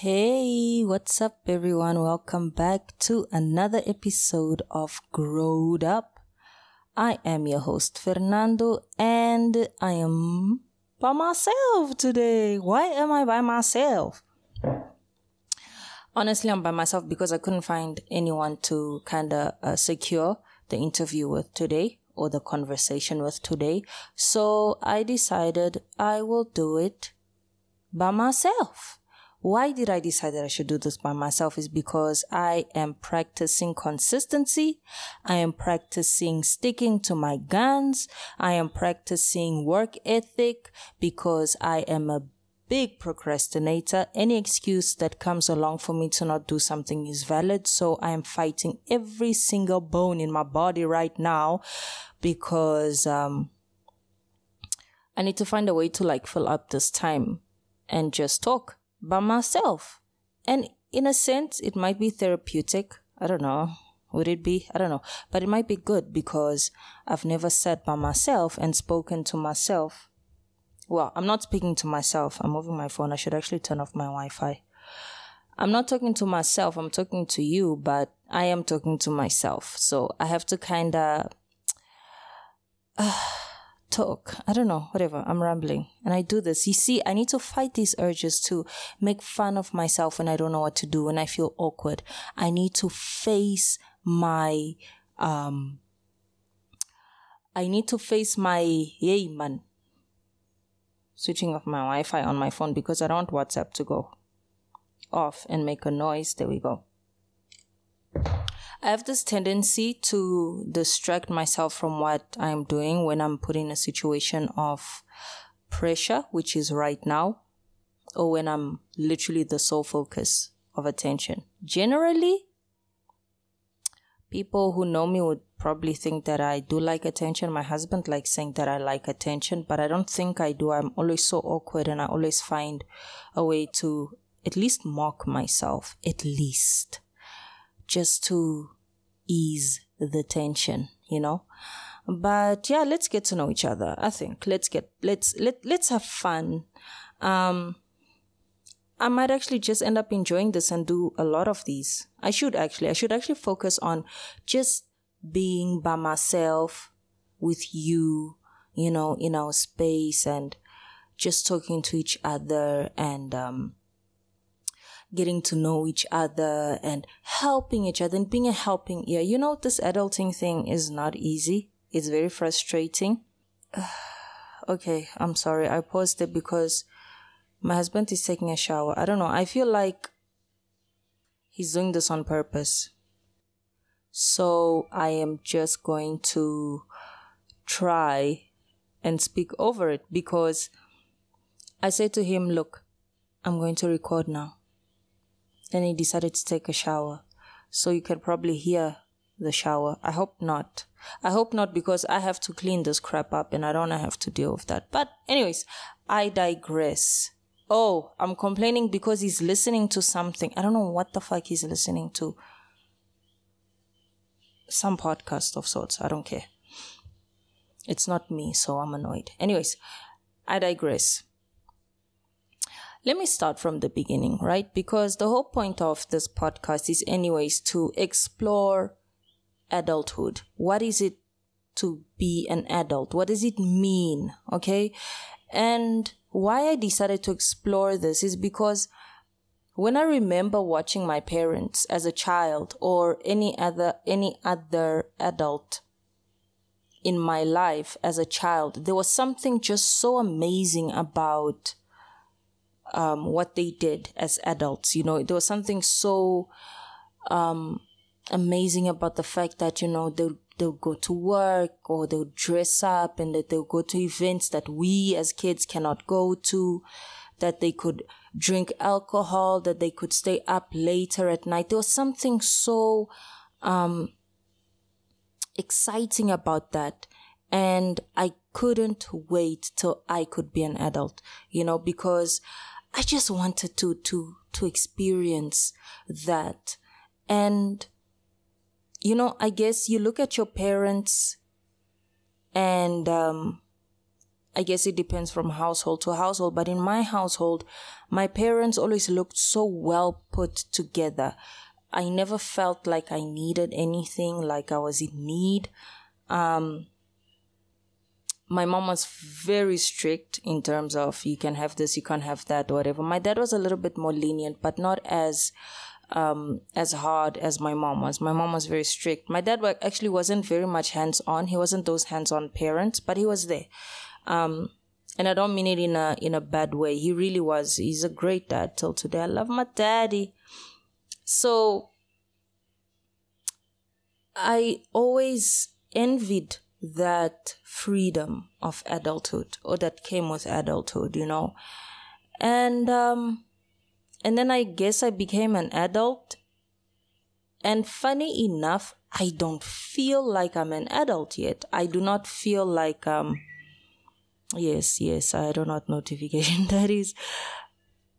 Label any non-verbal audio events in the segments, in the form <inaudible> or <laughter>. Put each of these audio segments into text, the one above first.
Hey, what's up, everyone? Welcome back to another episode of Growed Up. I am your host, Fernannd'O, and I am by myself today. Why am I by myself? Honestly, I'm by myself because I couldn't find anyone to kind of uh, secure the interview with today or the conversation with today. So I decided I will do it by myself. Why did I decide that I should do this by myself is because I am practicing consistency. I am practicing sticking to my guns. I am practicing work ethic because I am a big procrastinator. Any excuse that comes along for me to not do something is valid. So I am fighting every single bone in my body right now because, um, I need to find a way to like fill up this time and just talk by myself. And in a sense, it might be therapeutic. I don't know. Would it be? I don't know. But it might be good because I've never sat by myself and spoken to myself. Well, I'm not speaking to myself. I'm moving my phone. I should actually turn off my Wi Fi. I'm not talking to myself. I'm talking to you, but I am talking to myself. So I have to kind of. <sighs> Uh, talk. I don't know, whatever. I'm rambling. And I do this. You see, I need to fight these urges to make fun of myself when I don't know what to do, when I feel awkward. I need to face my, um, I need to face my, yay, man. Switching off my Wi Fi on my phone because I don't want WhatsApp to go off and make a noise. There we go. I have this tendency to distract myself from what I'm doing when I'm put in a situation of pressure, which is right now, or when I'm literally the sole focus of attention. Generally, people who know me would probably think that I do like attention. My husband likes saying that I like attention, but I don't think I do. I'm always so awkward and I always find a way to at least mock myself, at least just to ease the tension, you know. But yeah, let's get to know each other. I think let's get let's let let's have fun. Um, I might actually just end up enjoying this and do a lot of these. I should actually. I should actually focus on just being by myself with you, you know, in our space and just talking to each other and um getting to know each other and helping each other and being a helping ear. You know, this adulting thing is not easy. It's very frustrating. <sighs> okay, I'm sorry. I paused it because my husband is taking a shower. I don't know. I feel like he's doing this on purpose. So I am just going to try and speak over it because I said to him, look, I'm going to record now. Then he decided to take a shower. So you can probably hear the shower. I hope not. I hope not because I have to clean this crap up and I don't have to deal with that. But, anyways, I digress. Oh, I'm complaining because he's listening to something. I don't know what the fuck he's listening to. Some podcast of sorts. I don't care. It's not me, so I'm annoyed. Anyways, I digress let me start from the beginning, right? Because the whole point of this podcast is, anyways, to explore adulthood. What is it to be an adult? What does it mean? Okay. And why I decided to explore this is because when I remember watching my parents as a child or any other, any other adult in my life as a child, there was something just so amazing about um, what they did as adults. You know, there was something so um, amazing about the fact that, you know, they'll, they'll go to work or they'll dress up and that they'll go to events that we as kids cannot go to, that they could drink alcohol, that they could stay up later at night. There was something so um, exciting about that. And I couldn't wait till I could be an adult, you know, because I just wanted to, to, to experience that. And, you know, I guess you look at your parents and, um, I guess it depends from household to household, but in my household, my parents always looked so well put together. I never felt like I needed anything, like I was in need. Um, my mom was very strict in terms of you can have this, you can't have that, whatever. My dad was a little bit more lenient, but not as um, as hard as my mom was. My mom was very strict. My dad actually wasn't very much hands on. He wasn't those hands on parents, but he was there. Um, and I don't mean it in a in a bad way. He really was. He's a great dad till today. I love my daddy. So I always envied that freedom of adulthood or that came with adulthood, you know. And um and then I guess I became an adult. And funny enough, I don't feel like I'm an adult yet. I do not feel like um yes, yes, I don't know notification <laughs> that is.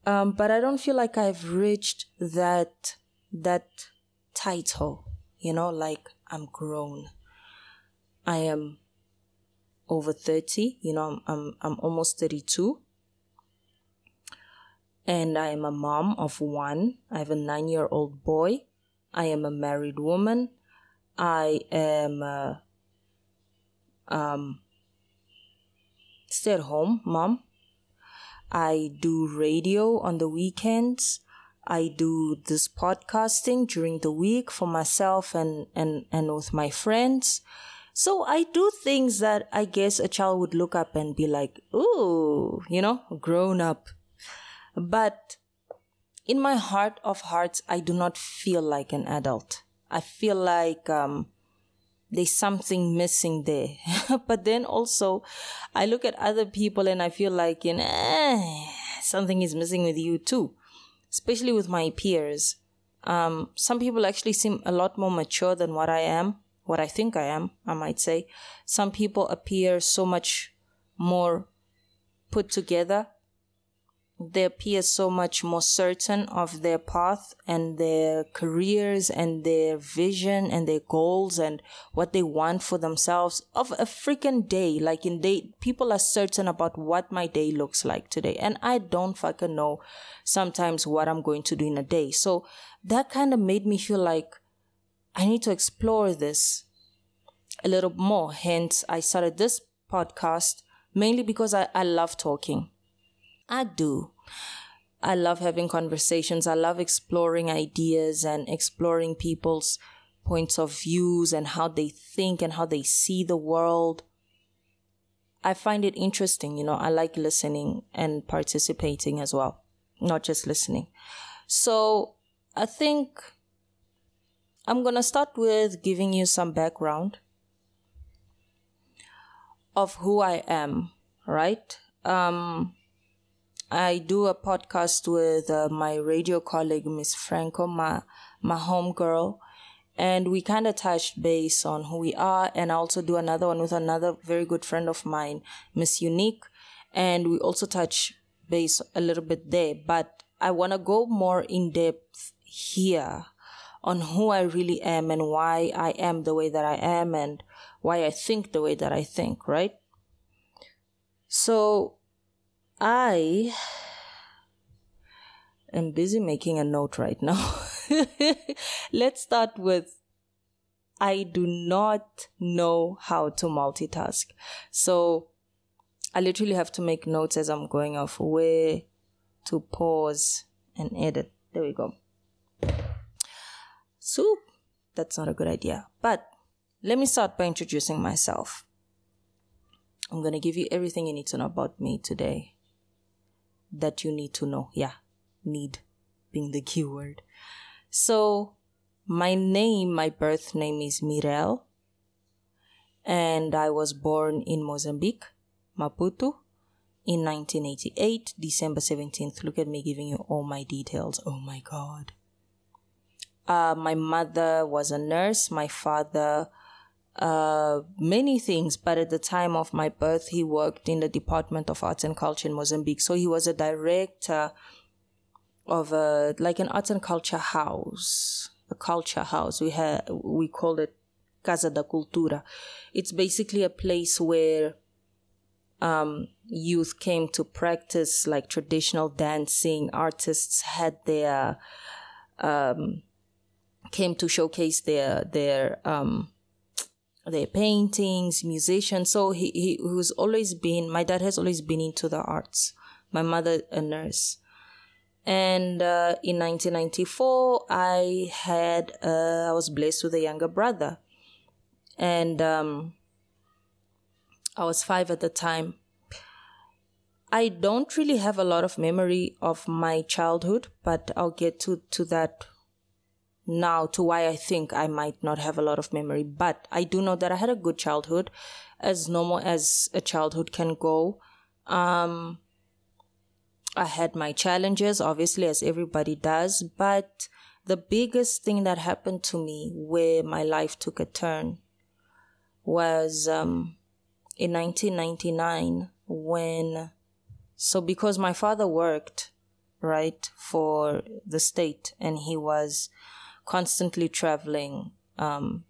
Um, but I don't feel like I've reached that that title, you know, like I'm grown. I am over 30, you know, I'm, I'm, I'm almost 32. And I am a mom of one. I have a nine year old boy. I am a married woman. I am a, um, stay at home mom. I do radio on the weekends. I do this podcasting during the week for myself and, and, and with my friends. So I do things that I guess a child would look up and be like, ooh, you know, grown up. But in my heart of hearts, I do not feel like an adult. I feel like, um, there's something missing there. <laughs> but then also, I look at other people and I feel like, you know, eh, something is missing with you too, especially with my peers. Um, some people actually seem a lot more mature than what I am what I think I am, I might say. Some people appear so much more put together. They appear so much more certain of their path and their careers and their vision and their goals and what they want for themselves of a freaking day. Like in day, people are certain about what my day looks like today. And I don't fucking know sometimes what I'm going to do in a day. So that kind of made me feel like, I need to explore this a little more. Hence, I started this podcast mainly because I, I love talking. I do. I love having conversations. I love exploring ideas and exploring people's points of views and how they think and how they see the world. I find it interesting, you know, I like listening and participating as well, not just listening. So I think I'm going to start with giving you some background of who I am, right? Um, I do a podcast with uh, my radio colleague, Miss Franco, my, my home girl, and we kind of touched base on who we are. And I also do another one with another very good friend of mine, Miss Unique, and we also touch base a little bit there. But I want to go more in depth here on who I really am and why I am the way that I am and why I think the way that I think, right? So I am busy making a note right now. <laughs> Let's start with I do not know how to multitask. So I literally have to make notes as I'm going off where to pause and edit. There we go. So that's not a good idea. But let me start by introducing myself. I'm going to give you everything you need to know about me today that you need to know. Yeah, need being the key word. So, my name, my birth name is Mirel, and I was born in Mozambique, Maputo, in 1988, December 17th. Look at me giving you all my details. Oh my God. Uh, my mother was a nurse. My father, uh, many things. But at the time of my birth, he worked in the Department of Arts and Culture in Mozambique. So he was a director of a, like an arts and culture house, a culture house. We had, we called it Casa da Cultura. It's basically a place where um, youth came to practice like traditional dancing. Artists had their um, came to showcase their their um, their paintings, musicians. So he, he was always been, my dad has always been into the arts. My mother, a nurse. And uh, in 1994, I had, uh, I was blessed with a younger brother. And um, I was five at the time. I don't really have a lot of memory of my childhood, but I'll get to, to that now to why I think I might not have a lot of memory. But I do know that I had a good childhood, as normal as a childhood can go. Um, I had my challenges, obviously, as everybody does, but the biggest thing that happened to me where my life took a turn was um, in 1999 when, so because my father worked, right, for the state and he was constantly traveling um,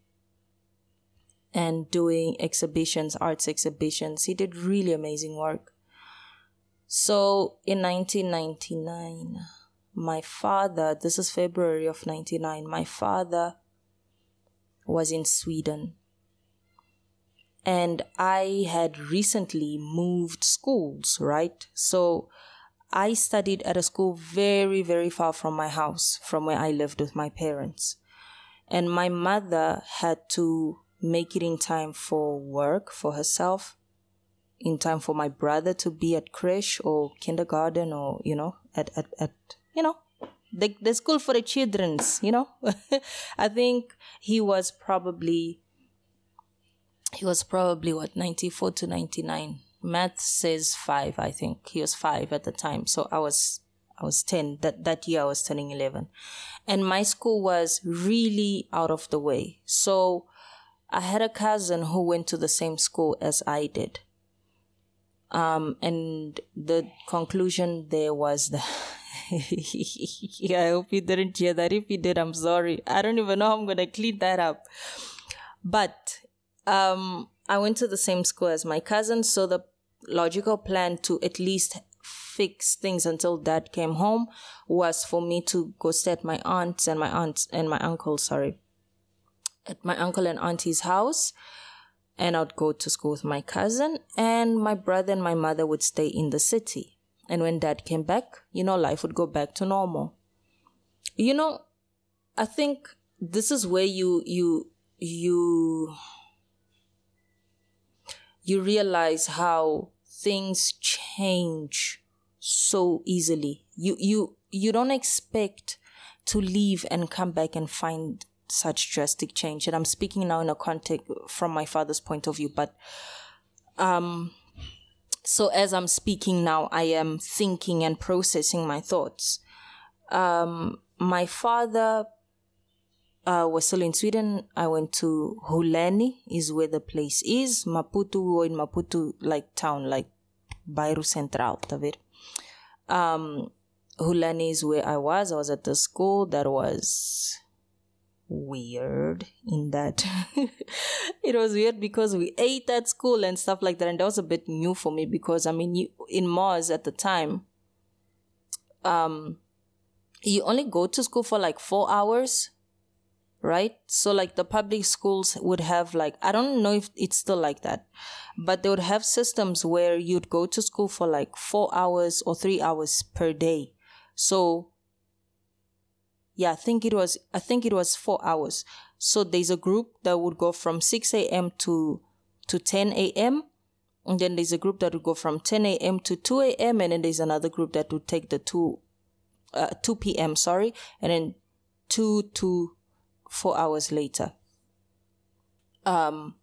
and doing exhibitions, arts exhibitions. He did really amazing work. So in 1999, my father, this is February of 99, my father was in Sweden. And I had recently moved schools, right? So I studied at a school very, very far from my house, from where I lived with my parents. And my mother had to make it in time for work for herself, in time for my brother to be at creche or kindergarten or, you know, at, at, at you know, the, the school for the children's, you know. <laughs> I think he was probably, he was probably what, 94 to 99 math says five i think. He was five at the time. So i was i was 10 that that year i was turning 11 and my school was really out of the way. So i had a cousin who went to the same school as i did. Um and the conclusion there was that <laughs> yeah, I hope you didn't hear that. If you did, I'm sorry. I don't even know how I'm gonna clean that up. But um, I went to the same school as my cousin, so the logical plan to at least fix things until dad came home was for me to go stay at my aunt's and my aunt's and my uncle, sorry, at my uncle and auntie's house. And I'd go to school with my cousin, and my brother and my mother would stay in the city. And when dad came back, you know, life would go back to normal. You know, I think this is where you, you, you, you realize how things change so easily. You you you don't expect to leave and come back and find such drastic change. And I'm speaking now in a context from my father's point of view, but um so as I'm speaking now, I am thinking and processing my thoughts. Um, my father uh, was still in Sweden. I went to Hulene, is where the place is. Maputo, we were in Maputo, like town, like Bairro Central, tá Um, Hulene is where I was. I was at the school that was weird in that <laughs> it was weird because we ate at school and stuff like that and that was a bit new for me because i mean in mars at the time um you only go to school for like four hours right? So like the public schools would have like I don't know if it's still like that, but they would have systems where you'd go to school for like 4 hours or 3 hours per day. So yeah, I think it was I think it was 4 hours. So there's a group that would go from 6 a.m. to to 10 a.m. And then there's a group that would go from 10 a.m. to 2 a.m. And then there's another group that would take the 2, uh, 2 p.m. Sorry. And then 2 to four hours later. Um,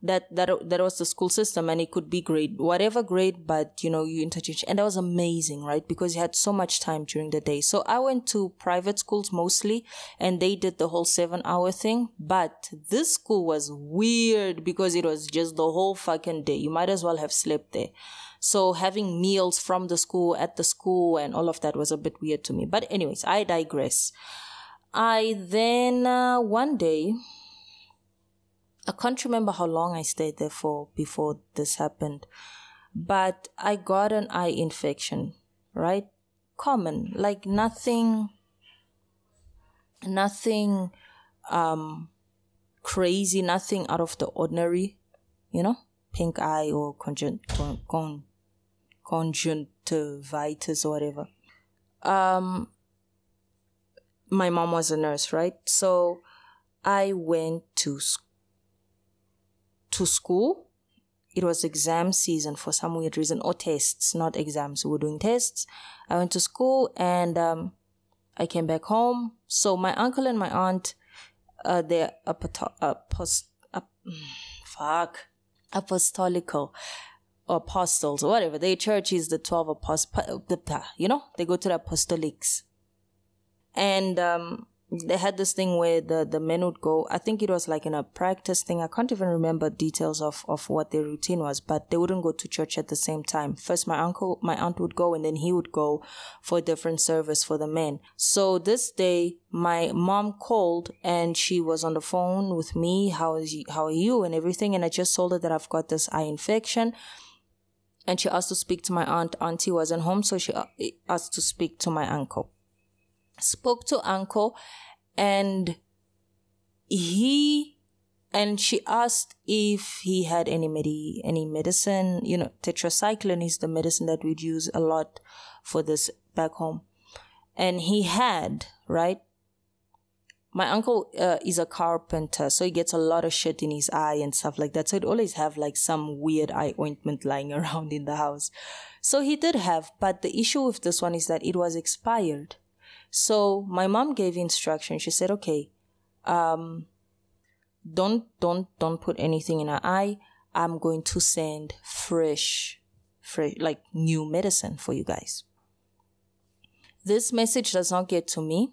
that that that was the school system, and it could be grade whatever grade, but you know you interchange, and that was amazing, right? Because you had so much time during the day. So I went to private schools mostly, and they did the whole seven hour thing. But this school was weird because it was just the whole fucking day. You might as well have slept there. So having meals from the school at the school and all of that was a bit weird to me. But anyways, I digress. I then, uh, one day, I can't remember how long I stayed there for before this happened, but I got an eye infection, right? Common, like nothing, nothing, um, crazy, nothing out of the ordinary, you know, pink eye or conjunctivitis or whatever. Um, my mom was a nurse, right? So I went to to school. It was exam season for some weird reason, or tests, not exams. We were doing tests. I went to school and um, I came back home. So my uncle and my aunt, uh, they're apost- uh, <sighs> fuck, apostolical apostles or whatever. Their church is the 12 apostles, you know, they go to the apostolics. And um, they had this thing where the, the men would go, I think it was like in a practice thing. I can't even remember details of, of what their routine was, but they wouldn't go to church at the same time. First, my uncle, my aunt would go and then he would go for a different service for the men. So this day, my mom called and she was on the phone with me. How is you, how are you and everything? And I just told her that I've got this eye infection. And she asked to speak to my aunt. Auntie wasn't home, so she uh, asked to speak to my uncle spoke to uncle and he and she asked if he had any medi- any medicine you know tetracycline is the medicine that we'd use a lot for this back home. And he had right? My uncle uh, is a carpenter so he gets a lot of shit in his eye and stuff like that. So he'd always have like some weird eye ointment lying <laughs> around in the house. So he did have but the issue with this one is that it was expired so my mom gave instruction. She said, okay, um, don't, don't, don't put anything in her eye. I'm going to send fresh, fresh, like new medicine for you guys. This message does not get to me.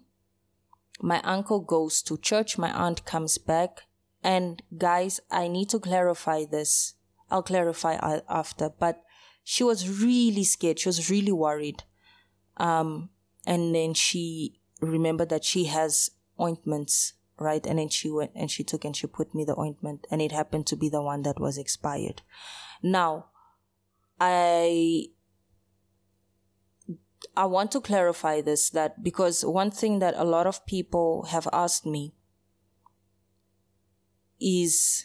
My uncle goes to church. My aunt comes back. And guys, I need to clarify this. I'll clarify after, but she was really scared. She was really worried. Um, and then she remembered that she has ointments right? And then she went and she took and she put me the ointment and it happened to be the one that was expired. Now i i want to clarify this that because one thing that a lot of people have asked me is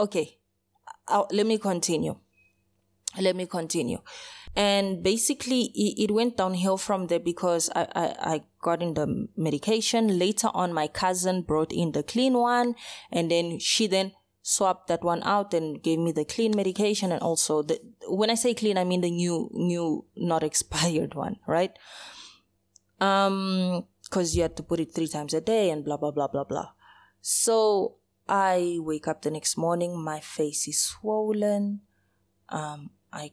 okay I'll, let me continue. Let me continue and basically it, it went downhill from there because I, I, I got in the medication. Later on my cousin brought in the clean one and then she then swapped that one out and gave me the clean medication and also the when i say clean i mean the new new not <laughs> expired one right? Um because you had to put it three times a day and blah blah blah blah blah. So i wake up the next morning my face is swollen. Um i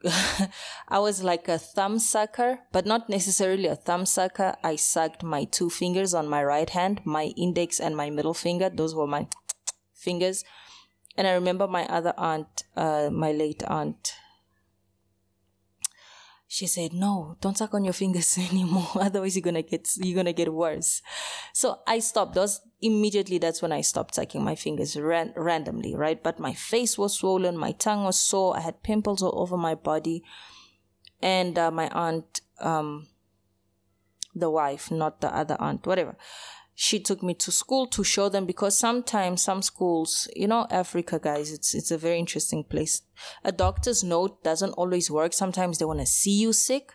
<laughs> I was like a thumb sucker, but not necessarily a thumb sucker. I sucked my two fingers on my right hand, my index and my middle finger. Those were my <tsk> fingers. And I remember my other aunt, uh, my late aunt, she said, no, don't suck on your fingers <laughs> anymore. Otherwise you're to get, you're to get worse. So I stopped. Those immediately, that's when I stopped sucking my fingers ran- randomly, right? But my face was swollen. My tongue was sore. I had pimples all over my body. And, uh, my aunt, um, the wife, not the other aunt, whatever she took me to school to show them because sometimes some schools, you know, Africa guys, it's, it's a very interesting place. A doctor's note doesn't always work. Sometimes they want to see you sick.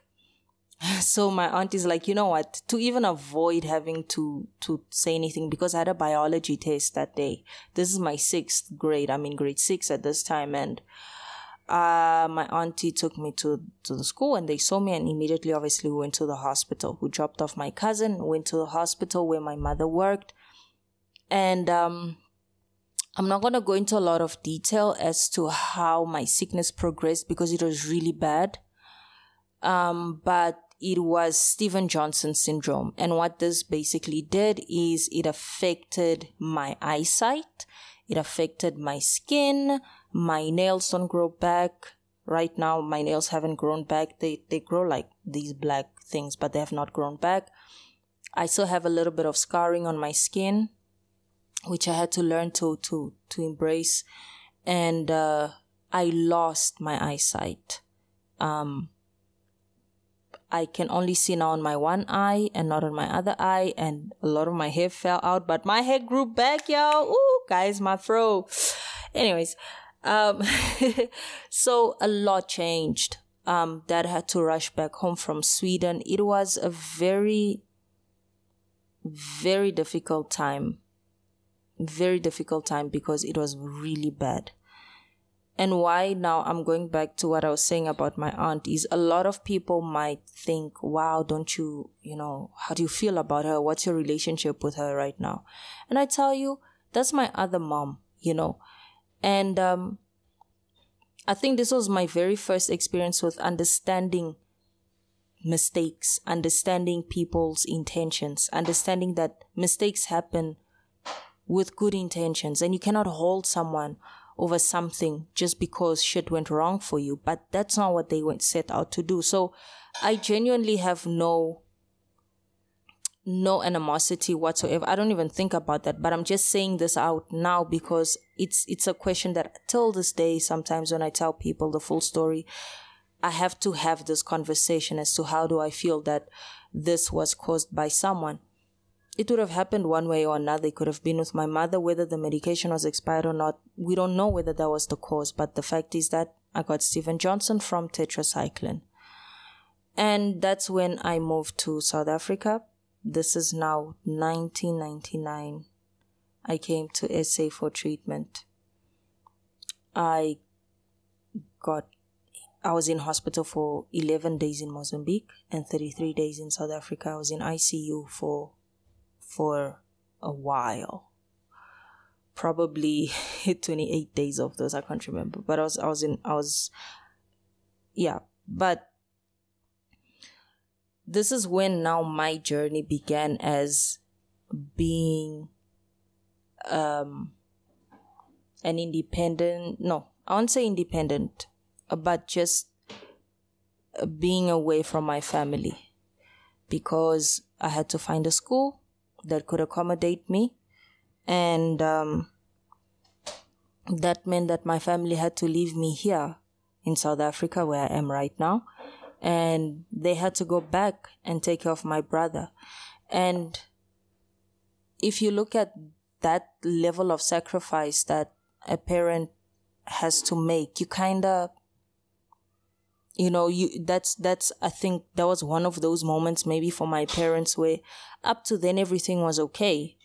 <laughs> So my aunt is like, you know what, to even avoid having to, to say anything because I had a biology test that day. This is my sixth grade. I'm in grade six at this time and, uh, my auntie took me to, to the school and they saw me and immediately obviously we went to the hospital who dropped off my cousin went to the hospital where my mother worked and um, i'm not going to go into a lot of detail as to how my sickness progressed because it was really bad um, but it was Steven Johnson syndrome. And what this basically did is it affected my eyesight. It affected my skin, my nails don't grow back. Right now, my nails haven't grown back. They, they grow like these black things, but they have not grown back. I still have a little bit of scarring on my skin, which I had to learn to, to, to embrace. And, uh, I lost my eyesight. Um, I can only see now on my one eye and not on my other eye, and a lot of my hair fell out, but my hair grew back, y'all. Ooh, guys, my fro. Anyways, um, <laughs> so a lot changed. Um, dad had to rush back home from Sweden. It was a very, very difficult time. Very difficult time because it was really bad. And why now I'm going back to what I was saying about my aunt is a lot of people might think, wow, don't you, you know, how do you feel about her? What's your relationship with her right now? And I tell you, that's my other mom, you know. And um, I think this was my very first experience with understanding mistakes, understanding people's intentions, understanding that mistakes happen with good intentions and you cannot hold someone over something just because shit went wrong for you. But that's not what they went set out to do. So I genuinely have no no animosity whatsoever. I don't even think about that, but I'm just saying this out now because it's it's a question that till this day sometimes when I tell people the full story, I have to have this conversation as to how do I feel that this was caused by someone it would have happened one way or another. It could have been with my mother, whether the medication was expired or not. We don't know whether that was the cause, but the fact is that I got Steven Johnson from tetracycline. And that's when I moved to South Africa. This is now 1999. I came to SA for treatment. I got, I was in hospital for 11 days in Mozambique and 33 days in South Africa. I was in ICU for for a while. Probably <laughs> 28 days of those, I can't remember. But I was, I was in, I was, yeah. But this is when now my journey began as being um an independent no i won't say independent but just being away from my family because i had to find a school that could accommodate me. And um, that meant that my family had to leave me here in South Africa, where I am right now. And they had to go back and take care of my brother. And if you look at that level of sacrifice that a parent has to make, you kind of you know you that's that's i think that was one of those moments maybe for my parents where up to then everything was okay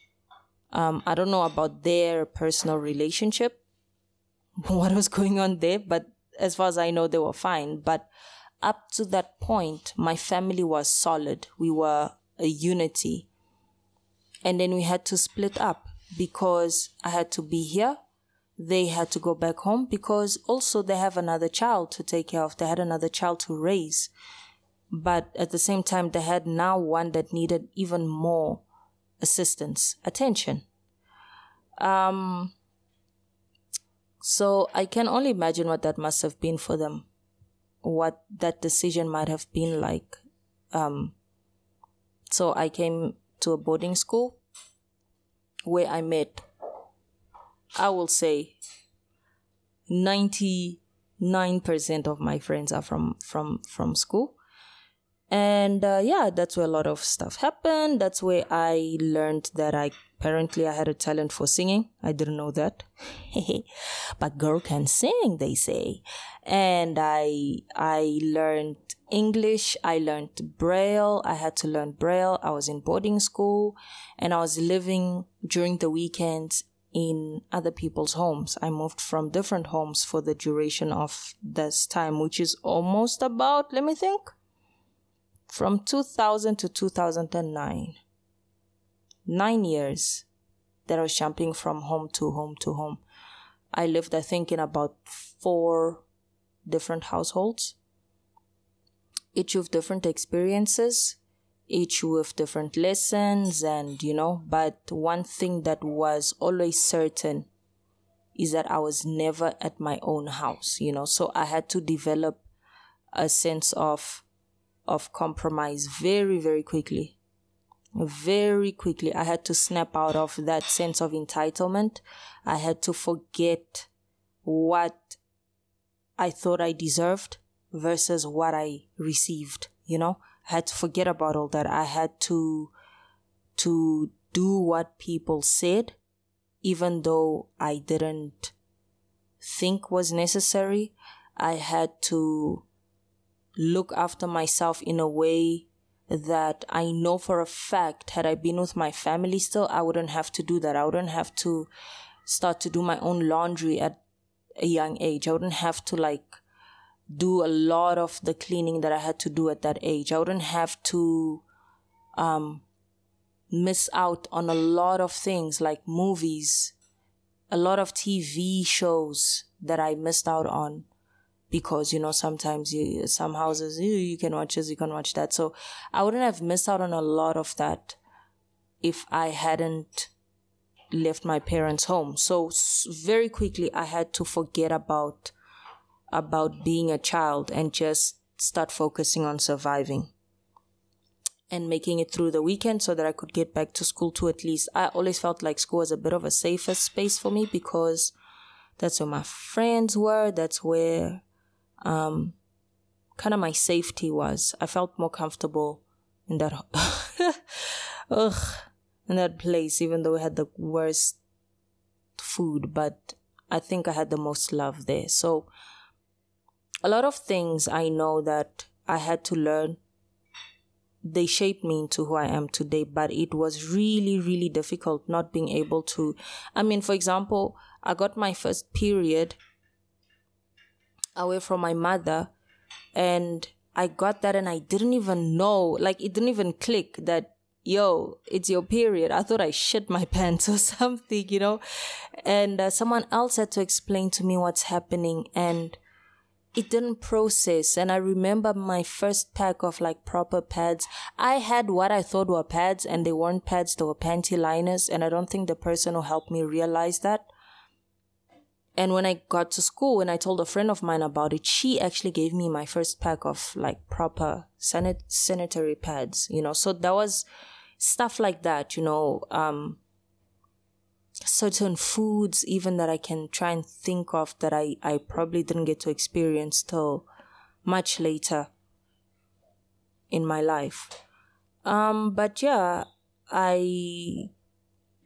um i don't know about their personal relationship <laughs> what was going on there but as far as i know they were fine but up to that point my family was solid we were a unity and then we had to split up because i had to be here they had to go back home because also they have another child to take care of. They had another child to raise. But at the same time, they had now one that needed even more assistance, attention. Um, so I can only imagine what that must have been for them, what that decision might have been like. Um, so I came to a boarding school where I met I will say 99% of my friends are from from from school and uh, yeah that's where a lot of stuff happened that's where i learned that i apparently i had a talent for singing. I didn't know that. <laughs> But girl can sing they say. And i i learned english. I learned braille. I had to learn braille. I was in boarding school. And i was living during the weekends in other people's homes. I moved from different homes for the duration of this time, which is almost about, let me think, from 2000 to 2009. Nine years that I was jumping from home to home to home. I lived, I think, in about four different households, each with different experiences each with different lessons and you know but one thing that was always certain is that i was never at my own house you know so i had to develop a sense of of compromise very very quickly very quickly i had to snap out of that sense of entitlement i had to forget what I thought I deserved versus what I received, you know? I had to forget about all that. I had to to do what people said even though I didn't think was necessary. I had to look after myself in a way that I know for a fact had I been with my family still, I wouldn't have to do that. I wouldn't have to start to do my own laundry at a young age. I wouldn't have to like do a lot of the cleaning that I had to do at that age. I wouldn't have to um, miss out on a lot of things like movies, a lot of TV shows that I missed out on because you know sometimes you some houses you, you can watch this you can watch that so i wouldn't have missed out on a lot of that if i hadn't left my parents home so very quickly i had to forget about about being a child and just start focusing on surviving and making it through the weekend so that I could get back to school too at least. I always felt like school was a bit of a safer space for me because that's where my friends were, that's where um kind of my safety was. I felt more comfortable in that <laughs> ugh in that place even though we had the worst food, but I think I had the most love there. So a lot of things I know that I had to learn they shaped me into who I am today, but it was really, really difficult not being able to. I mean, for example, I got my first period away from my mother, and I got that, and I didn't even know, like, it didn't even click that, yo, it's your period. I thought I shit my <laughs> pants or something, you know? And uh, someone else had to explain to me what's happening, and it didn't process. And I remember my first pack of like proper pads. I had what I thought were pads and they weren't pads, they were panty liners. And I don't think the person who helped me realized that. And when I got to school and I told a friend of mine about it, she actually gave me my first pack of like proper sanit- sanitary pads, you know. So that was stuff like that, you know. Um, certain foods even that I can try and think of that I, I probably didn't get to experience till much later in my life. Um, but yeah, I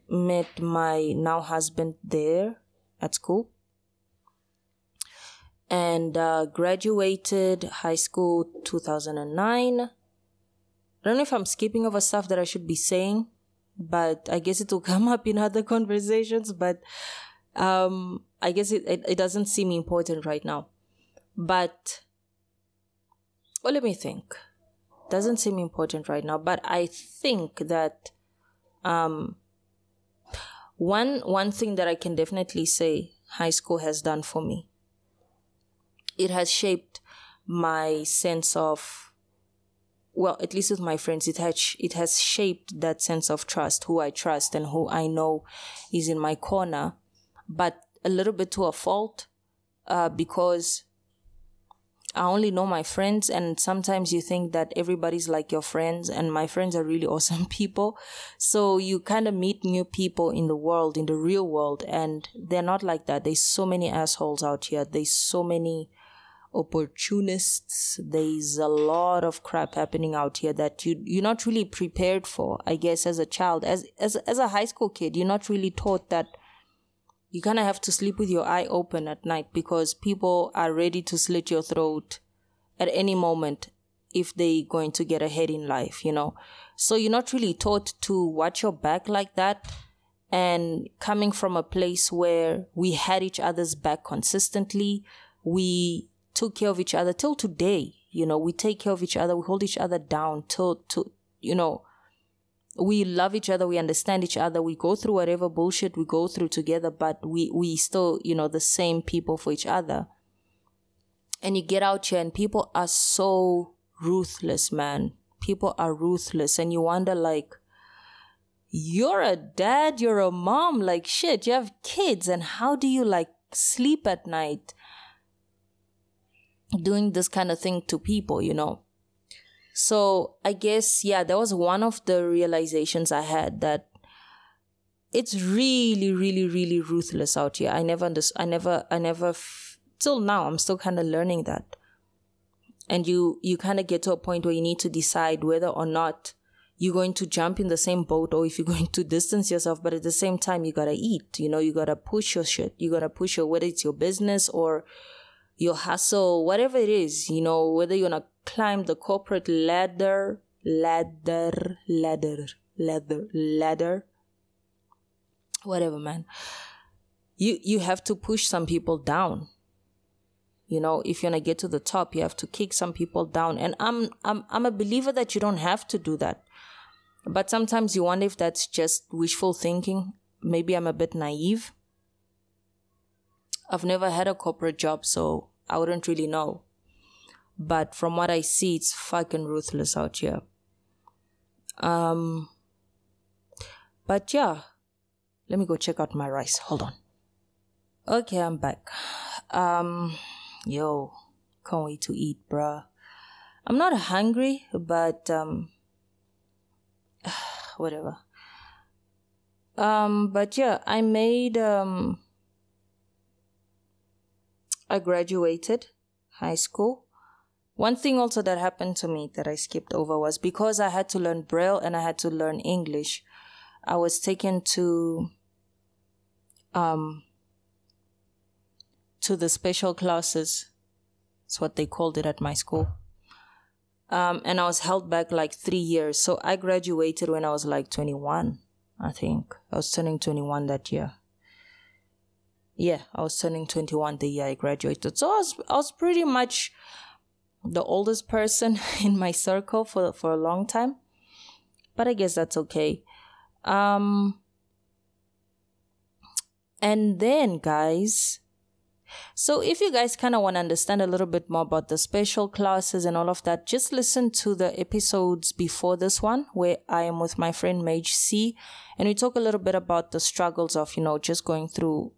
met my now husband there at school and uh, graduated high school 2009. I don't know if I'm skipping over stuff that I should be saying but I guess it will <laughs> come up in other conversations. But um, I guess it, it, it doesn't seem important right now. But well, let me think. Doesn't seem important right now, but I think that um, one one thing that I can definitely say high school has done for me. It has shaped my sense of well, at least with my friends, it has it has shaped that sense of trust, who I trust and who I know is in my corner, but a little bit to a fault, uh, because I only know my friends, and sometimes you think that everybody's like your friends, and my friends are really <laughs> awesome people. So you kind of meet new people in the world, in the real world, and they're not like that. There's so many assholes out here. There's so many opportunists. There's a lot of crap happening out here that you you're not really prepared for. I guess as a child, as as as a high school kid, you're not really taught that you kind of have to sleep with your eye open at night because people are ready to slit your throat at any moment if they're going to get ahead in life, you know. So you're not really taught to watch your back like that. And coming from a place where we had each other's back consistently, we took care of each other till today. You know, we take care of each other, we hold each other down till to you know we love each other, we understand each other, we go through whatever bullshit we go through together, but we we still, you know, the same people for each other. And you get out here and people are so ruthless, man. People are ruthless and you wonder like you're a dad, you're a mom, like shit, you have kids and how do you like sleep at night? Doing this kind of thing to people, you know. So I guess, yeah, that was one of the realizations I had that it's really, really, really ruthless out here. I never, I never, I never f- till now, I'm still kind of learning that. And you, you kind of get to a point where you need to decide whether or not you're going to jump in the same boat or if you're <laughs> going to distance yourself. But at the same time, you gotta eat, you know, you gotta push your shit. You gotta push your, whether it's your business or your hustle, whatever it is, you know, whether you wanna climb the corporate ladder, ladder, ladder, ladder, ladder, whatever, man. You, you have to push some people down you know, if you want to get to the top, you have to kick some people down. And I'm, I'm, I'm a believer that you don't have to do that. But sometimes you wonder if that's just wishful thinking. Maybe I'm a bit naive. I've never had a corporate job, so I wouldn't really know. But from what I see, it's fucking ruthless out here. Um, but yeah, let me go check out my rice. Hold on. Okay, I'm back. Um, yo, can't wait to eat, bruh. I'm not hungry, but um, <sighs> whatever. Um, but yeah, I made um, I graduated high school. One thing also that happened to me that I skipped over was because I had to learn Braille and I had to learn English. I was taken to um to the special classes. That's what they called it at my school. Um, and I was held back like three years. So I graduated when I was like 21, I think. I was turning 21 that year. Yeah, I was turning 21 the year I graduated. So I was, I was pretty much the oldest person <laughs> in my circle for, for a long time. But I guess that's okay. Um, and then, guys, so if you guys kind of want to understand a little bit more about the special classes and all of that, just listen to the episodes before this one where I am with my friend Mage C and we talk a little bit about the struggles of, you know, just going through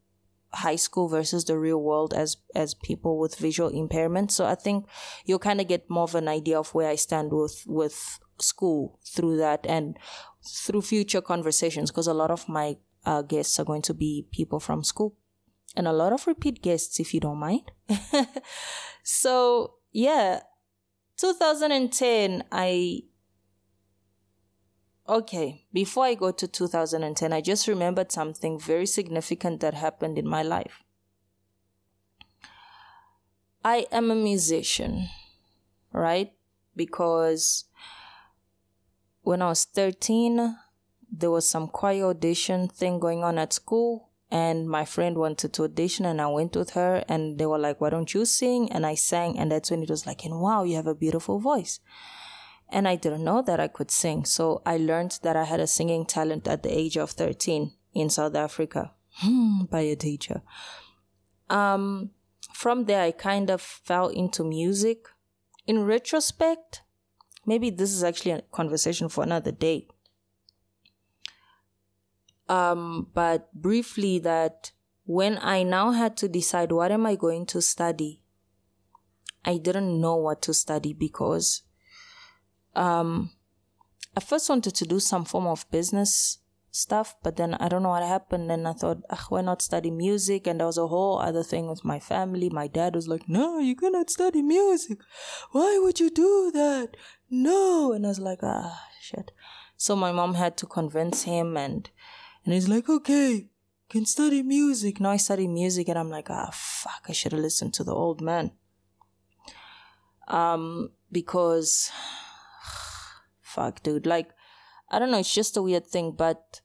high school versus the real world as as people with visual impairment. So I think you'll kind of get more of an idea of where I stand with with school through that and through future conversations because a lot of my uh, guests are going to be people from school and a lot of repeat guests, if you don't mind. <laughs> so, yeah, 2010, I. Okay, before I go to 2010, I just remembered something very significant that happened in my life. I am a musician, right? Because when I was 13, there was some choir audition thing going on at school and my friend wanted to audition and I went with her and they were like, why don't you sing? And I sang and that's when it was like, and wow, you have a beautiful voice. And I didn't know that I could sing. So I learned that I had a singing talent at the age of 13 in South Africa hmm, by a teacher. Um, from there, I kind of fell into music. In retrospect, maybe this is actually a conversation for another day. Um, but briefly, that when I now had to decide what am I going to study, I didn't know what to study because um, I first wanted to do some form of business stuff, but then I don't know what happened. And I thought, why not study music? And there was a whole other thing with my family. My dad was like, no, you cannot study music. Why would you do that? No. And I was like, ah, shit. So my mom had to convince him and and he's like, okay, can study music. Now I study music and I'm like, ah, fuck, I should have listened to the old man. Um, because, fuck, dude, like, I don't know, it's just a weird thing, but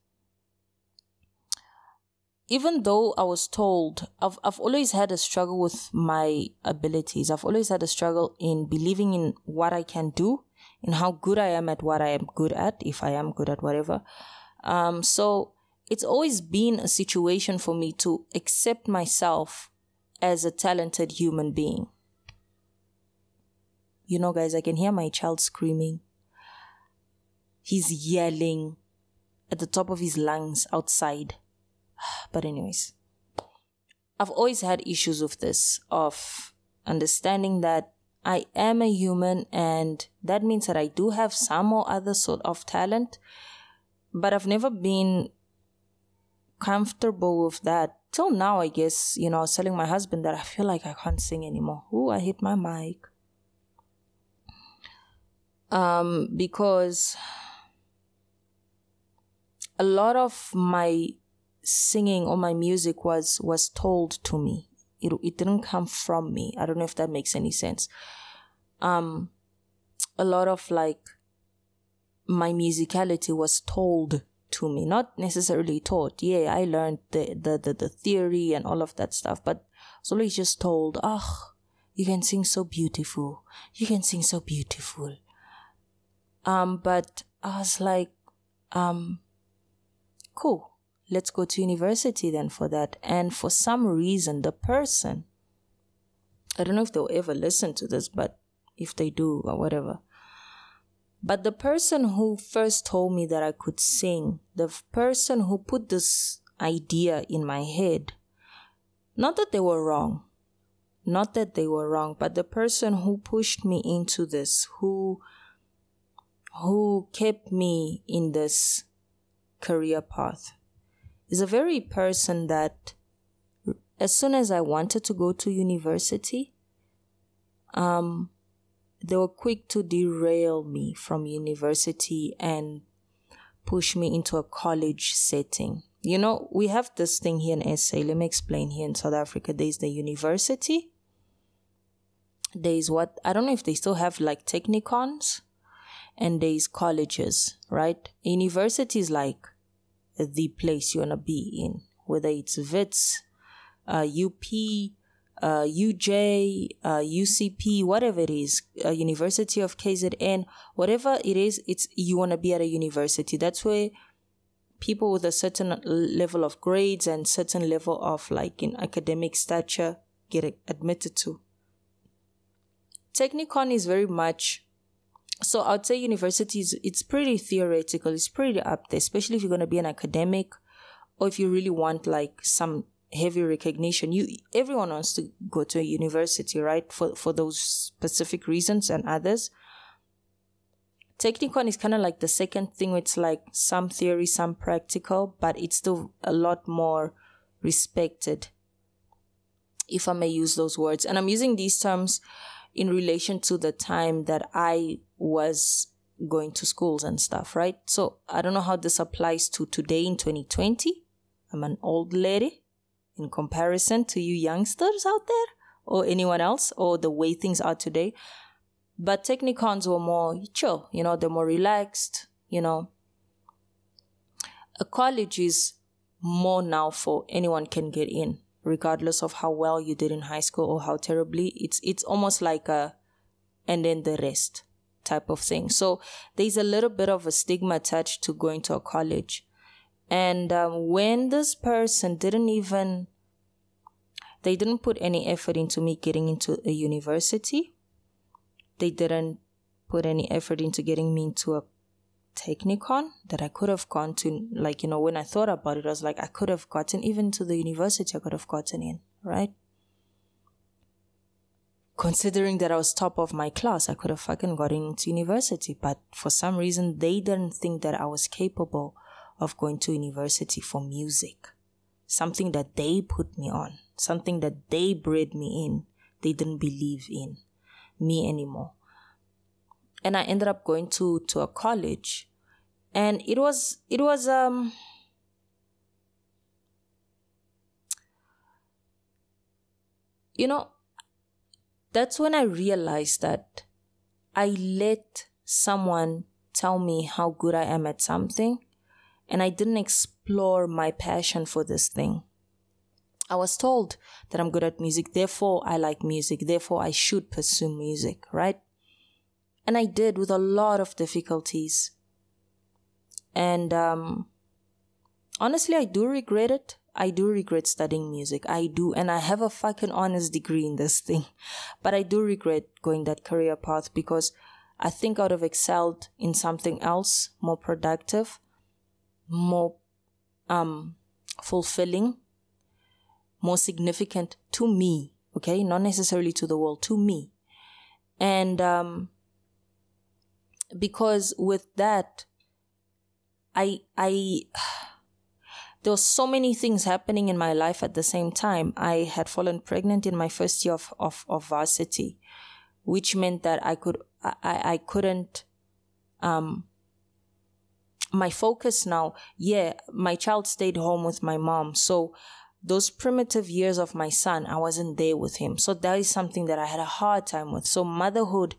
even though I was told, I've, I've always had a struggle with my abilities. I've always had a struggle in believing in what I can do, in how good I am at what I am good at, if I am good at whatever. Um, so it's always been a situation for me to accept myself as a talented human being. You know, guys, I can hear my child screaming. He's yelling at the top of his lungs outside. <sighs> But, anyways, I've always had issues with this of understanding that I am a human and that means that I do have some or other sort of talent, but I've never been comfortable with that till now, I guess, you know, I was telling my husband that I feel like I can't sing anymore. Ooh, I hit my mic. Um, because a lot of my singing or my music was was told to me. It it didn't come from me. I don't know if that makes any sense. Um, a lot of like my musicality was told to me, not necessarily taught. Yeah, I learned the, the, the, the theory and all of that stuff, but it's always just told, oh, you can sing so beautiful. You can sing so beautiful. Um, but I was like, um, cool. Let's go to university then for that. And for some reason, the person, I don't know if they'll ever listen to this, but if they do or whatever, but the person who first told me that I could sing, the person who put this idea in my head, not that they were wrong, not that they were wrong, but the person who pushed me into this, who who kept me in this career path is a very person that as soon as I wanted to go to university, um, they were quick to derail me from university and push me into a college setting. You know, we have this thing here in SA. Let me explain here in South Africa. There's the university. There's what, I don't know if they still have like technikons, and there's colleges, right? University is like the place you want to be in, whether it's Wits, uh, UP, uh, UJ, uh, UCT, whatever it is, uh, University of KZN, whatever it is, it's you want to be at a university. That's where people with a certain level of grades and certain level of like in academic stature get admitted to. Technikon is very much so I'd say universities it's pretty theoretical, it's pretty up there, especially if you're gonna be an academic or if you really want like some heavy recognition. You everyone wants to go to a university, right? For for those specific reasons and others. Technikon is kind of like the second thing. It's like some theory, some practical, but it's still a lot more respected, if I may use those words. And I'm using these terms in relation to the time that I was going to schools and stuff, right? So I don't know how this applies to today in 2020. I'm an old lady in comparison to you youngsters out there or anyone else or the way things are today. But Technikons were more chill, you know, they're more relaxed, you know. A college is more now for anyone can get in, regardless of how well you did in high school or how terribly. It's it's almost like a and then the rest type of thing. So there's a little bit of a stigma attached to going to a college. And um, when this person didn't even, they didn't put any effort into me getting into a university. They didn't put any effort into getting me into a technikon that I could have gone to. Like, you know, when I thought about it, I was like, I could have gotten even to the university, I could have gotten in, right? Considering that I was top of my class, I could have fucking gotten into university. But for some reason, they didn't think that I was capable of going to university for music. Something that they put me on, something that they bred me in, they didn't believe in me anymore. And I ended up going to, to a college and it was, it was, um, you know, that's when I realized that I let someone tell me how good I am at something and I didn't explore my passion for this thing. I was told that I'm good at music, therefore I like music, therefore I should pursue music, right? And I did with a lot of difficulties. And um, honestly, I do regret it. I do regret studying music. I do. And I have a fucking honors degree in this <laughs> thing. But I do regret going that career path because I think I would have excelled in something else more productive more um, fulfilling, more significant to me, okay? Not necessarily to the world, to me. And um, because with that, I, I, <sighs> there were so many things happening in my life at the same time. I had fallen pregnant in my first year of, of, of varsity, which meant that I could, I, I couldn't, um, my focus now, yeah, my child stayed home with my mom. So those primitive years of my son, I wasn't there with him. So that is something that I had a hard time with. So motherhood,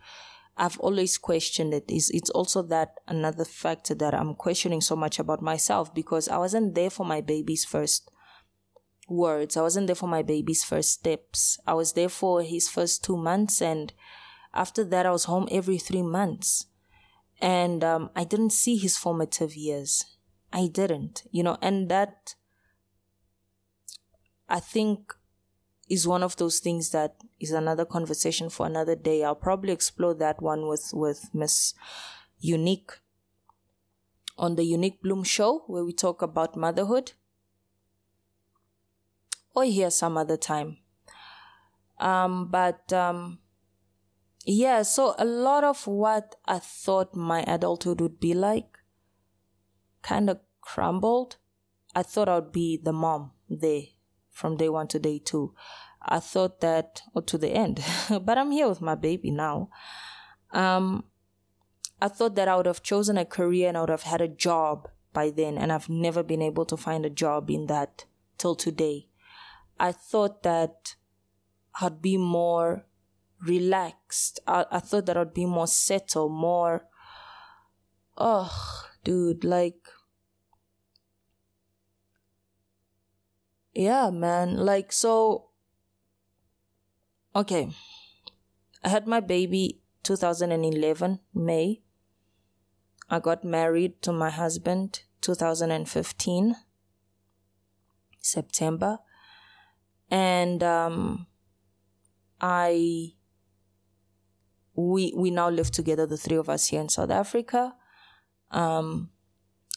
I've always questioned it. Is it's also that another factor that I'm questioning so much about myself because I wasn't there for my baby's first words. I wasn't there for my baby's first steps. I was there for his first two months, and after that, I was home every three months, and um, I didn't see his formative years. I didn't, you know, and that I think is one of those things that is another conversation for another day. I'll probably explore that one with, with Miss Unique on the Unique Bloom show where we talk about motherhood. Or here some other time. Um, but um, yeah, so a lot of what I thought my adulthood would be like kind of crumbled. I thought I would be the mom there from day one to day two. I thought that, or to the end, <laughs> but I'm here with my baby now. Um, I thought that I would have chosen a career and I would have had a job by then, and I've never been able to find a job in that till today. I thought that I'd be more relaxed. I, I thought that I'd be more settled, more. Oh, dude, like yeah, man. Like, so, okay. I had my baby 2011, May. I got married to my husband 2015, September. And, um, I, we, we now live together, the three of us here in South Africa. Um,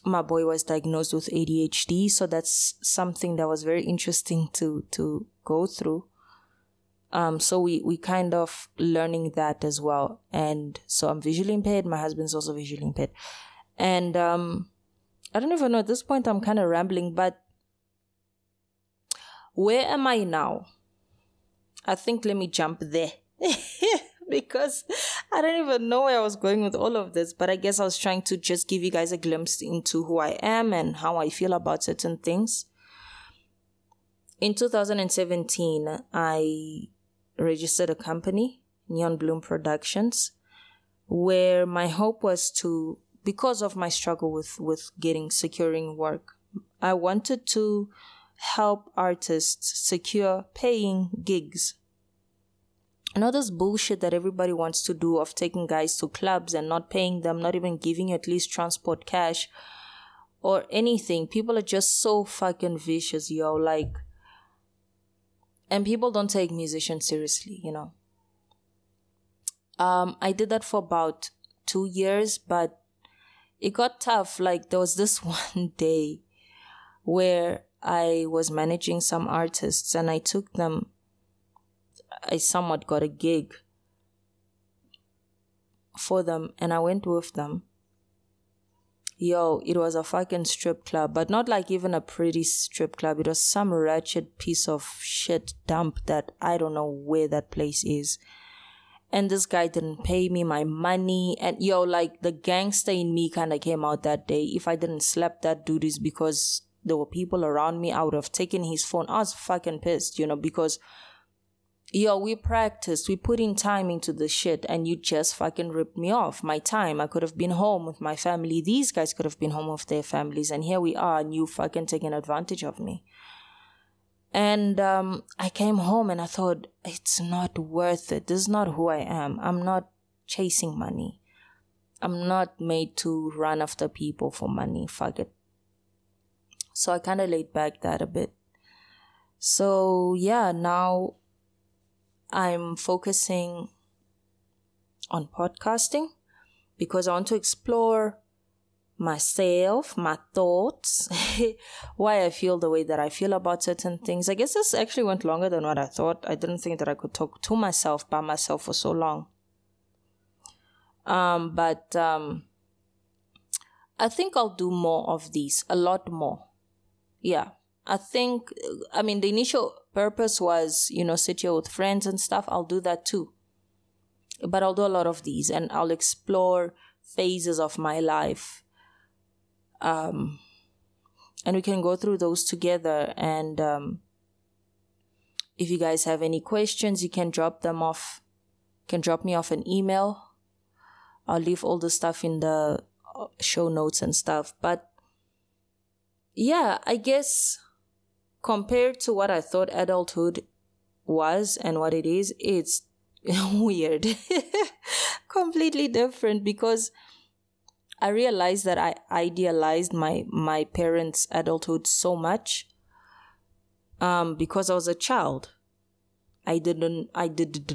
my boy was diagnosed with ADHD, so that's something that was very interesting to to go through. Um, so we we kind of learning that as well, and so I'm visually impaired. My husband's also visually impaired, and um, I don't even know at this point. I'm kind of rambling, but where am I now? I think let me jump there. <laughs> because I don't even know where I was going with all of this, but I guess I was trying to just give you guys a glimpse into who I am and how I feel about certain things. In 2017, I registered a company, Neon Bloom Productions, where my hope was to, because of my struggle with, with getting, securing work, I wanted to help artists secure paying gigs you know this bullshit that everybody wants to do of taking guys to clubs and not paying them, not even giving at least transport cash or anything. People are just so fucking vicious, yo. Like, and people don't take musicians seriously, you know. Um, I did that for about two years, but it got tough. Like, there was this <laughs> one day where I was managing some artists and I took them I somewhat got a gig for them and I went with them. Yo, it was a fucking strip club, but not like even a pretty strip club. It was some wretched piece of shit dump that I don't know where that place is. And this guy didn't pay me my money. And yo, like the gangster in me kind of came out that day. If I didn't slap that dude, is because there were people around me. I would have taken his phone. I was fucking pissed, you know, because yo, we practiced, we put in time into the shit, and you just fucking ripped me off. My time, I could have been home with my family. These guys could have been home with their families, and here we are, and you fucking taking advantage of me. And um, I came home and I thought, it's not worth it. This is not who I am. I'm not chasing money. I'm not made to run after people for money. Fuck it. So I kind of laid back that a bit. So yeah, now I'm focusing on podcasting because I want to explore myself, my thoughts, <laughs> why I feel the way that I feel about certain things. I guess this actually went longer than what I thought. I didn't think that I could talk to myself by myself for so long. Um, but um, I think I'll do more of these, a lot more. yeah, I think, I mean, the initial purpose was, you know, sit here with friends and stuff. I'll do that too. But I'll do a lot of these and I'll explore phases of my life. Um, and we can go through those together. And um, if you guys have any questions, you can drop them off. You can drop me off an email. I'll leave all the stuff in the uh, show notes and stuff. But yeah, I guess compared to what I thought adulthood was and what it is, it's <laughs> weird. <laughs> Completely different because I realized that I idealized my my parents' adulthood so much um because I was a child. I didn't I did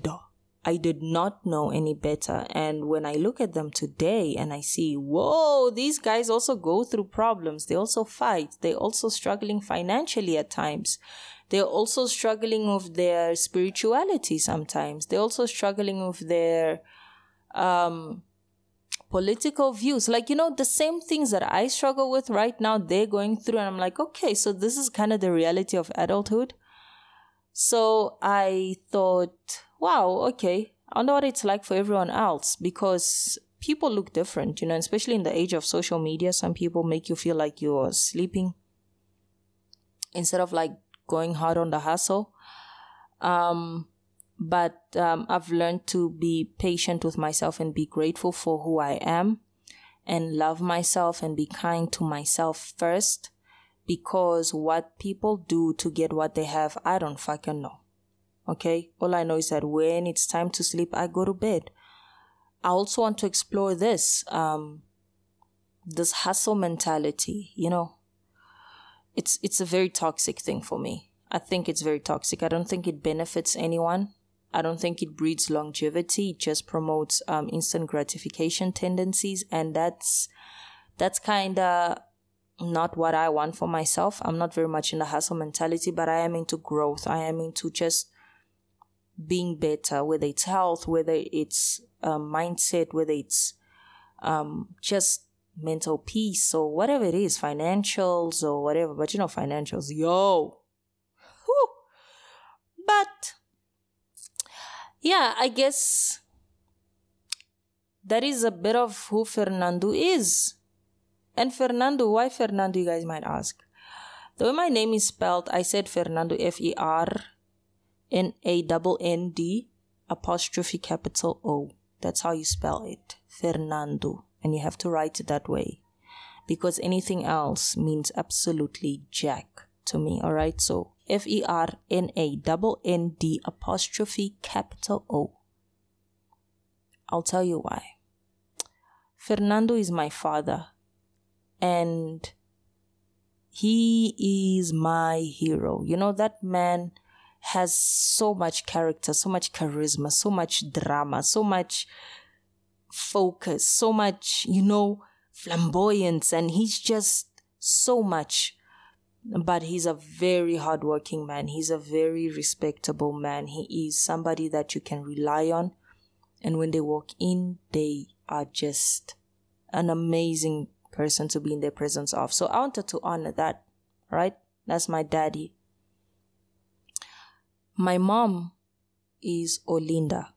I did not know any better. And when I look at them today and I see, whoa, these guys also go through problems. They also fight. They're also struggling financially at times. They're also struggling with their spirituality sometimes. They're also struggling with their um, political views. Like, you know, the same things that I struggle with right now, they're going through. And I'm like, okay, so this is kind of the reality of adulthood. So I thought, wow, okay, I wonder what it's like for everyone else because people look different, you know, especially in the age of social media. Some people make you feel like you're sleeping instead of like going hard on the hustle. Um, but um, I've learned to be patient with myself and be grateful for who I am and love myself and be kind to myself first because what people do to get what they have, I don't fucking know. Okay. All I know is that when it's time to sleep, I go to bed. I also want to explore this, um, this hustle mentality, you know, it's, it's a very toxic thing for me. I think it's very toxic. I don't think it benefits anyone. I don't think it breeds longevity. It just promotes um, instant gratification tendencies, and that's that's kind of not what I want for myself. I'm not very much in the hustle mentality, but I am into growth. I am into just being better, whether it's health, whether it's um, mindset, whether it's um, just mental peace or whatever it is, financials or whatever. But you know, financials, yo. Whew. But yeah, I guess that is a bit of who Fernannd'O is. And Fernannd'O, why Fernannd'O, you guys might ask? The way my name is spelled, I said Fernannd'O F E R N A double N D apostrophe capital O. That's how you spell it. Fernannd'O. And you have to write it that way. Because anything else means absolutely jack to me. Alright, so F E R N A double N D apostrophe capital O. I'll tell you why. Fernando is my father, and he is my hero. You know, that man has so much character, so much charisma, so much drama, so much focus, so much, you know, flamboyance, and he's just so much. But he's a very hardworking man. He's a very respectable man. He is somebody that you can rely on. And when they walk in, they are just an amazing person to be in their presence of. So I wanted to honor that, right? That's my daddy. My mom is Olinda.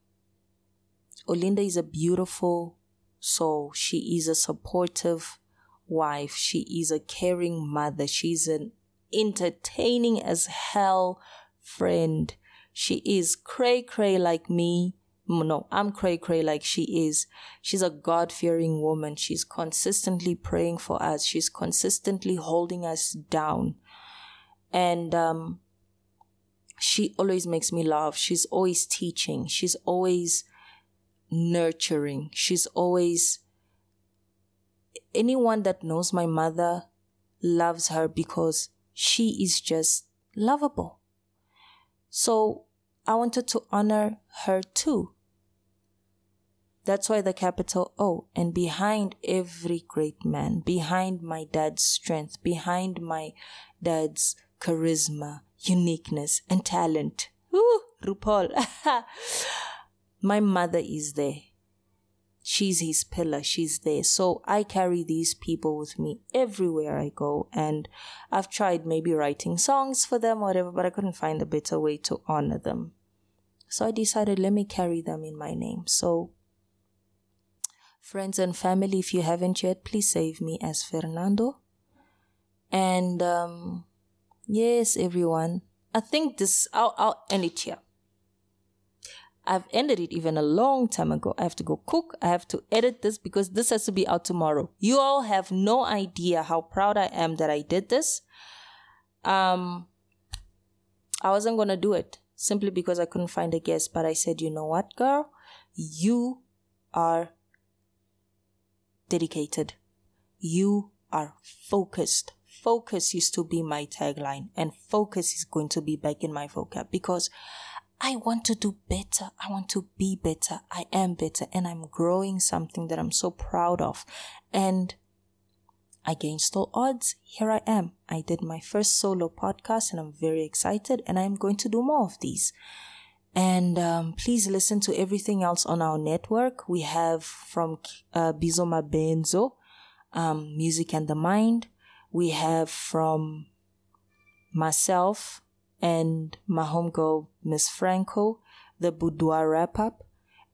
Olinda is a beautiful soul. She is a supportive wife. She is a caring mother. She's an entertaining as hell friend. She is cray cray like me. No, I'm cray cray like she is. She's a God fearing woman. She's consistently praying for us. She's consistently holding us down. And, um, she always makes me laugh. She's always teaching. She's always nurturing. She's always, anyone that knows my mother loves her because she is just lovable. So I wanted to honor her too. That's why the capital O. And behind every great man, behind my dad's strength, behind my dad's charisma, uniqueness, and talent. Ooh, RuPaul. <laughs> My mother is there. she's his pillar she's there so i carry these people with me everywhere i go and i've tried maybe writing songs for them whatever but i couldn't find a better way to honor them so i decided let me carry them in my name so friends and family if you haven't yet please save me as Fernannd'O and um yes everyone i think this i'll, I'll end it here I've ended it even a long time ago. I have to go cook. I have to edit this because this has to be out tomorrow. You all have no idea how proud I am that I did this. Um, I wasn't going to do it simply because I couldn't find a guest, but I said, you know what, girl? You are dedicated. You are focused. Focus used to be my tagline, and focus is going to be back in my vocab because I want to do better. I want to be better. I am better and I'm growing something that I'm so proud of. And against all odds, here I am. I did my first solo podcast and I'm very excited and I'm going to do more of these. And um, please listen to everything else on our network. We have from uh, Bizoma Benzo, um, Music and the Mind. We have from myself, and my homegirl, Miss Franco, the Boudoir wrap up,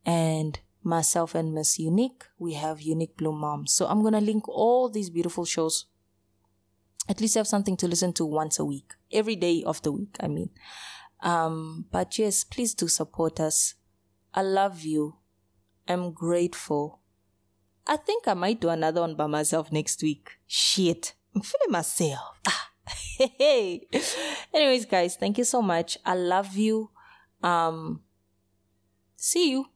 and myself and Miss Unique. We have Unique Bloom. So I'm gonna link all these beautiful shows. At least have something to listen to once a week, every day of the week. I mean, um, but yes, please do support us. I love you. I'm grateful. I think I might do another one by myself next week. Shit, I'm feeling myself. Ah. <laughs> hey. Anyways, guys, thank you so much. I love you. Um, see you.